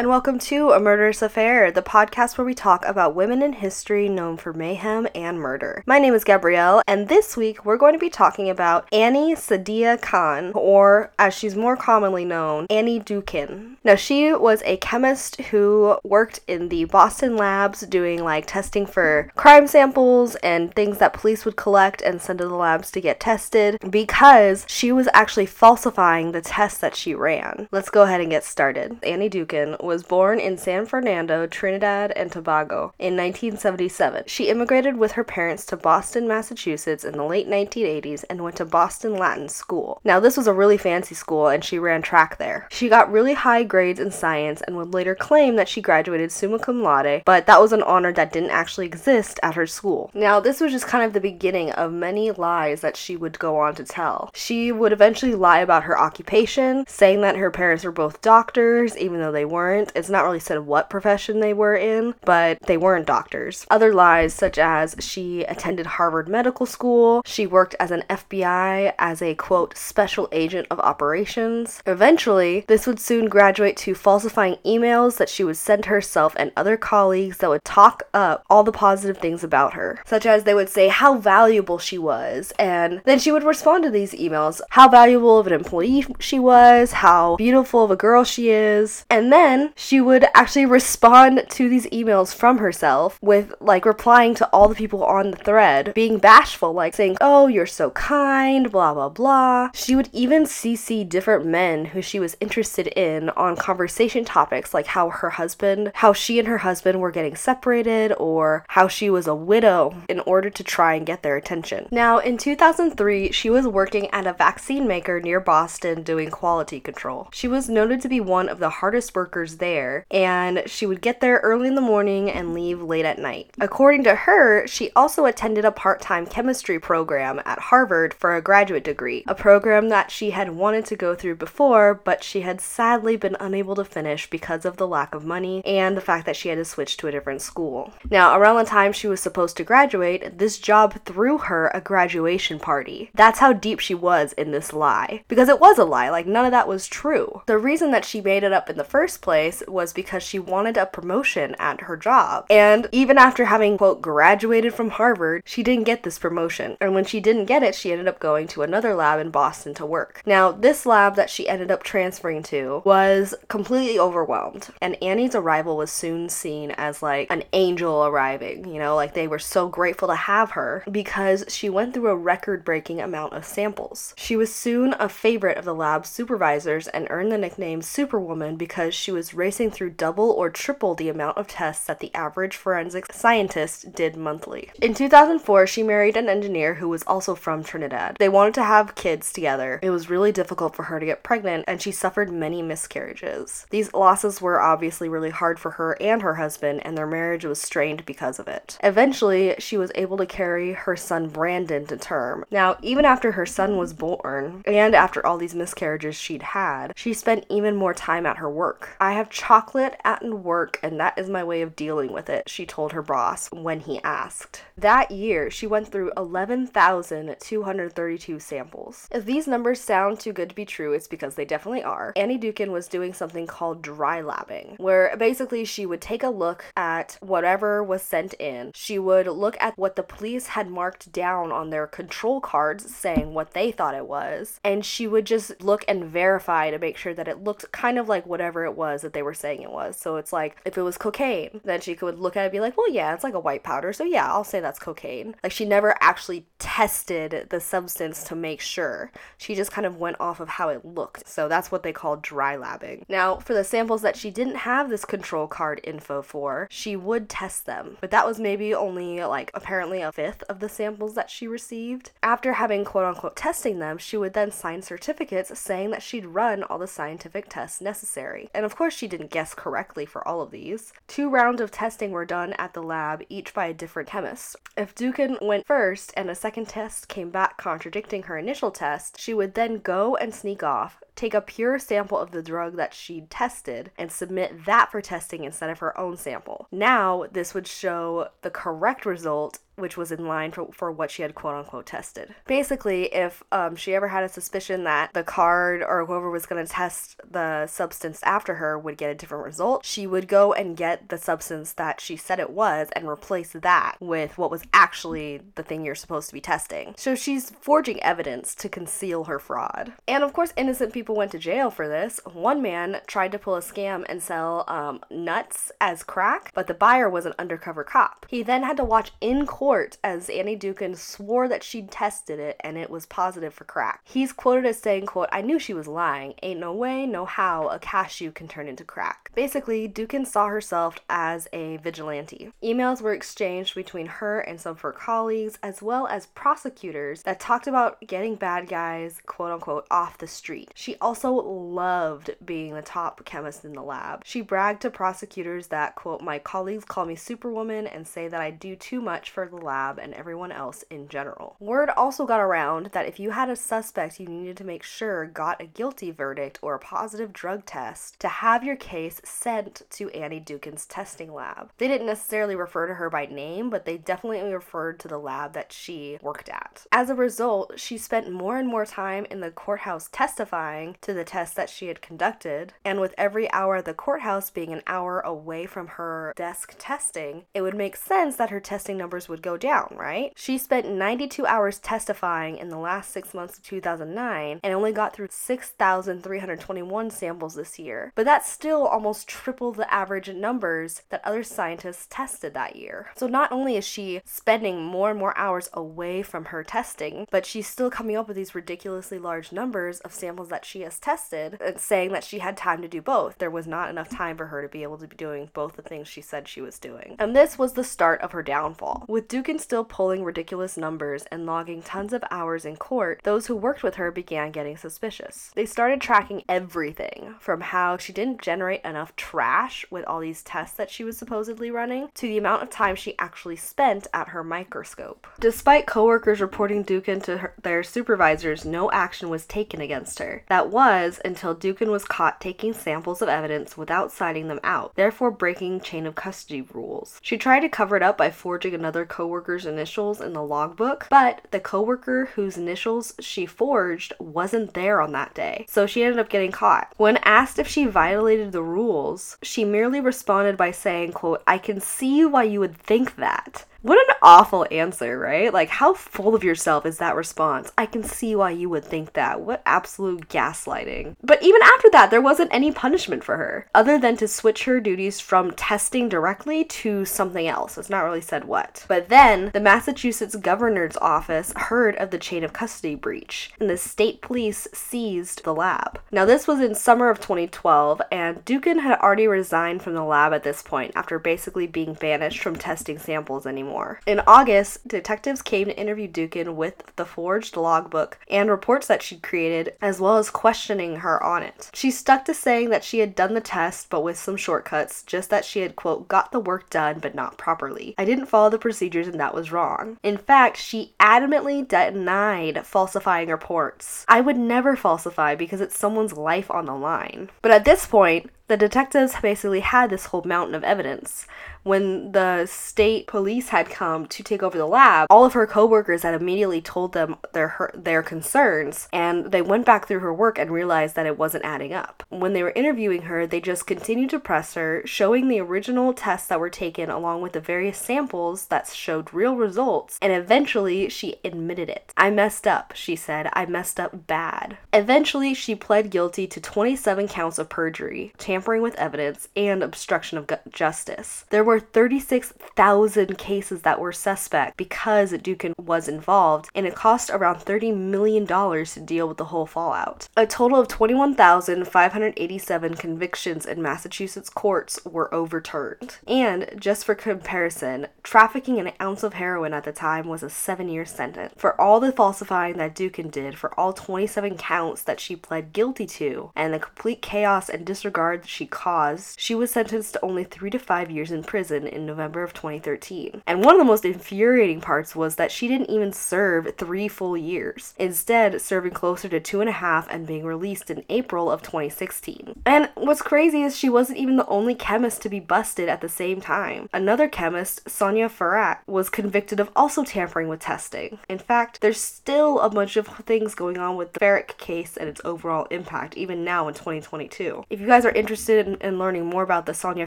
and welcome to A Murderous Affair, the podcast where we talk about women in history known for mayhem and murder. My name is Gabrielle, and this week we're going to be talking about Annie Sadia Khan, or as she's more commonly known, Annie Dookhan. Now, she was a chemist who worked in the Boston labs doing like testing for crime samples and things that police would collect and send to the labs to get tested because she was actually falsifying the tests that she ran. Let's go ahead and get started. Annie Dookhan was born in San Fernando, Trinidad and Tobago in 1977. She immigrated with her parents to Boston, Massachusetts in the late 1980s and went to Boston Latin School. Now, this was a really fancy school and she ran track there. She got really high grades in science and would later claim that she graduated summa cum laude, but that was an honor that didn't actually exist at her school. Now, this was just kind of the beginning of many lies that she would go on to tell. She would eventually lie about her occupation, saying that her parents were both doctors, even though they weren't. It's not really said what profession they were in, but they weren't doctors. Other lies, such as she attended Harvard Medical School, she worked as an FBI as a quote, special agent of operations. Eventually, this would soon graduate to falsifying emails that she would send herself and other colleagues that would talk up all the positive things about her, such as they would say how valuable she was, and then she would respond to these emails how valuable of an employee she was, how beautiful of a girl she is, and then she would actually respond to these emails from herself with like replying to all the people on the thread, being bashful, like saying, Oh, you're so kind, blah blah blah. She would even CC different men who she was interested in on conversation topics like how her husband, how she and her husband were getting separated, or how she was a widow in order to try and get their attention. Now, in 2003, she was working at a vaccine maker near Boston doing quality control. She was noted to be one of the hardest workers there, and she would get there early in the morning and leave late at night. According to her, she also attended a part time chemistry program at Harvard for a graduate degree, a program that she had wanted to go through before, but she had sadly been unable to finish because of the lack of money and the fact that she had to switch to a different school. Now, around the time she was supposed to graduate, this job threw her a graduation party. That's how deep she was in this lie. Because it was a lie, like none of that was true. The reason that she made it up in the first place was because she wanted a promotion at her job. And even after having, quote, graduated from Harvard, she didn't get this promotion. And when she didn't get it, she ended up going to another lab in Boston to work. Now, this lab that she ended up transferring to was completely overwhelmed. And Annie's arrival was soon seen as like an angel arriving, you know, like they were so grateful to have her because she went through a record breaking amount of samples. She was soon a favorite of the lab's supervisors and earned the nickname Superwoman because she was racing through double or triple the amount of tests that the average forensic scientist did monthly. In 2004, she married an engineer who was also from Trinidad. They wanted to have kids together. It was really difficult for her to get pregnant, and she suffered many miscarriages. These losses were obviously really hard for her and her husband, and their marriage was strained because of it. Eventually, she was able to carry her son Brandon to term. Now, even after her son was born, and after all these miscarriages she'd had, she spent even more time at her work. I have chocolate at work, and that is my way of dealing with it, she told her boss when he asked. That year, she went through 11,232 samples. If these numbers sound too good to be true, it's because they definitely are. Annie Dookhan was doing something called dry labbing, where basically she would take a look at whatever was sent in. She would look at what the police had marked down on their control cards saying what they thought it was, and she would just look and verify to make sure that it looked kind of like whatever it was that they were saying it was. So it's like if it was cocaine, then she could look at it and be like, well, yeah, it's like a white powder. So yeah, I'll say that's cocaine. Like she never actually tested the substance to make sure. She just kind of went off of how it looked. So that's what they call dry labbing. Now, for the samples that she didn't have this control card info for, she would test them. But that was maybe only like apparently a fifth of the samples that she received. After having quote unquote testing them, she would then sign certificates saying that she'd run all the scientific tests necessary. And of course, she didn't guess correctly for all of these. Two rounds of testing were done at the lab, each by a different chemist. If Dookhan went first and a second test came back contradicting her initial test, she would then go and sneak off take a pure sample of the drug that she tested and submit that for testing instead of her own sample. Now, this would show the correct result which was in line for, for what she had quote unquote tested. Basically, if um, she ever had a suspicion that the card or whoever was going to test the substance after her would get a different result, she would go and get the substance that she said it was and replace that with what was actually the thing you're supposed to be testing. So she's forging evidence to conceal her fraud. And of course, innocent people went to jail for this. One man tried to pull a scam and sell um, nuts as crack, but the buyer was an undercover cop. He then had to watch in court as Annie Dookhan swore that she'd tested it and it was positive for crack. He's quoted as saying, quote, I knew she was lying. Ain't no way, no how a cashew can turn into crack. Basically, Dookhan saw herself as a vigilante. Emails were exchanged between her and some of her colleagues, as well as prosecutors that talked about getting bad guys, quote unquote, off the street. She also loved being the top chemist in the lab. She bragged to prosecutors that, quote, my colleagues call me Superwoman and say that I do too much for the lab and everyone else in general. Word also got around that if you had a suspect you needed to make sure got a guilty verdict or a positive drug test, to have your case sent to Annie Dookhan's testing lab. They didn't necessarily refer to her by name, but they definitely referred to the lab that she worked at. As a result, she spent more and more time in the courthouse testifying to the tests that she had conducted, and with every hour at the courthouse being an hour away from her desk testing, it would make sense that her testing numbers would go down, right? She spent 92 hours testifying in the last six months of 2009 and only got through 6,321 samples this year. But that's still almost triple the average numbers that other scientists tested that year. So not only is she spending more and more hours away from her testing, but she's still coming up with these ridiculously large numbers of samples that she has tested and saying that she had time to do both. There was not enough time for her to be able to be doing both the things she said she was doing. And this was the start of her downfall. With Dookhan still pulling ridiculous numbers and logging tons of hours in court, those who worked with her began getting suspicious. They started tracking everything from how she didn't generate enough trash with all these tests that she was supposedly running to the amount of time she actually spent at her microscope. Despite coworkers reporting Dookhan to her, their supervisors, no action was taken against her. That was until Dookhan was caught taking samples of evidence without citing them out, therefore breaking chain of custody rules. She tried to cover it up by forging another coworker's initials in the logbook, but the coworker whose initials she forged wasn't there on that day, so she ended up getting caught. When asked if she violated the rules, she merely responded by saying, quote, I can see why you would think that. What an awful answer, right? Like, how full of yourself is that response? I can see why you would think that. What absolute gaslighting. But even after that, there wasn't any punishment for her, other than to switch her duties from testing directly to something else. It's not really said what. But then, the Massachusetts governor's office heard of the chain of custody breach, and the state police seized the lab. Now, this was in summer of 2012, and Dookhan had already resigned from the lab at this point after basically being banished from testing samples anymore anymore. In August, detectives came to interview Dookhan with the forged logbook and reports that she'd created, as well as questioning her on it. She stuck to saying that she had done the test, but with some shortcuts, just that she had, quote, got the work done, but not properly. I didn't follow the procedures and that was wrong. In fact, she adamantly denied falsifying reports. I would never falsify because it's someone's life on the line. But at this point, the detectives basically had this whole mountain of evidence when the state police had come to take over the lab, all of her coworkers had immediately told them their her, their concerns, and they went back through her work and realized that it wasn't adding up. When they were interviewing her, they just continued to press her, showing the original tests that were taken along with the various samples that showed real results, and eventually she admitted it. I messed up, she said. I messed up bad. Eventually, she pled guilty to 27 counts of perjury, tampering with evidence, and obstruction of justice. There were 36,000 cases that were suspect because Dookhan was involved, and it cost around $30 million to deal with the whole fallout. A total of 21,587 convictions in Massachusetts courts were overturned. And just for comparison, trafficking an ounce of heroin at the time was a seven year sentence. For all the falsifying that Dookhan did, for all 27 counts that she pled guilty to, and the complete chaos and disregard she caused, she was sentenced to only three to five years in prison in November of 2013. And one of the most infuriating parts was that she didn't even serve three full years, instead, serving closer to two and a half and being released in April of 2016. And what's crazy is she wasn't even the only chemist to be busted at the same time. Another chemist, Sonia Farak, was convicted of also tampering with testing. In fact, there's still a bunch of things going on with the Farak case and its overall impact, even now in 2022. If you guys are interested in, in learning more about the Sonia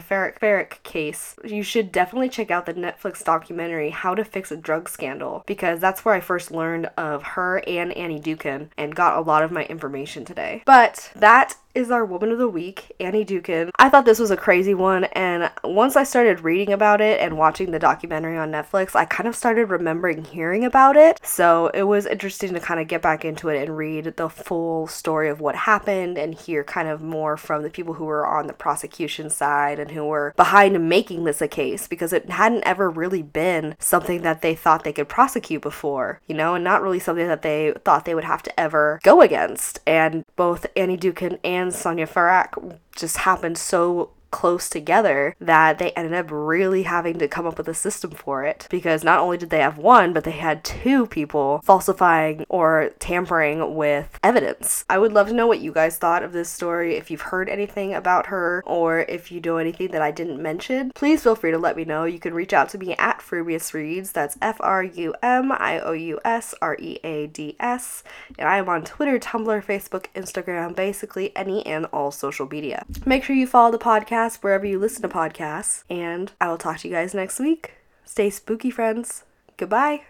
Farak case, you should definitely check out the Netflix documentary How to Fix a Drug Scandal because that's where I first learned of her and Annie Dookhan and got a lot of my information today. But that is our woman of the week, Annie Dookhan. I thought this was a crazy one, and once I started reading about it and watching the documentary on Netflix, I kind of started remembering hearing about it. So it was interesting to kind of get back into it and read the full story of what happened and hear kind of more from the people who were on the prosecution side and who were behind making this a case because it hadn't ever really been something that they thought they could prosecute before, you know, and not really something that they thought they would have to ever go against. And both Annie Dookhan and and Sonia Farak just happened so close together that they ended up really having to come up with a system for it because not only did they have one, but they had two people falsifying or tampering with evidence. I would love to know what you guys thought of this story. If you've heard anything about her or if you know anything that I didn't mention, please feel free to let me know. You can reach out to me at Frumious Reads. That's F R U M I O U S R E A D S. And I am on Twitter, Tumblr, Facebook, Instagram, basically any and all social media. Make sure you follow the podcast podcast wherever you listen to podcasts. And I will talk to you guys next week. Stay spooky, friends. Goodbye.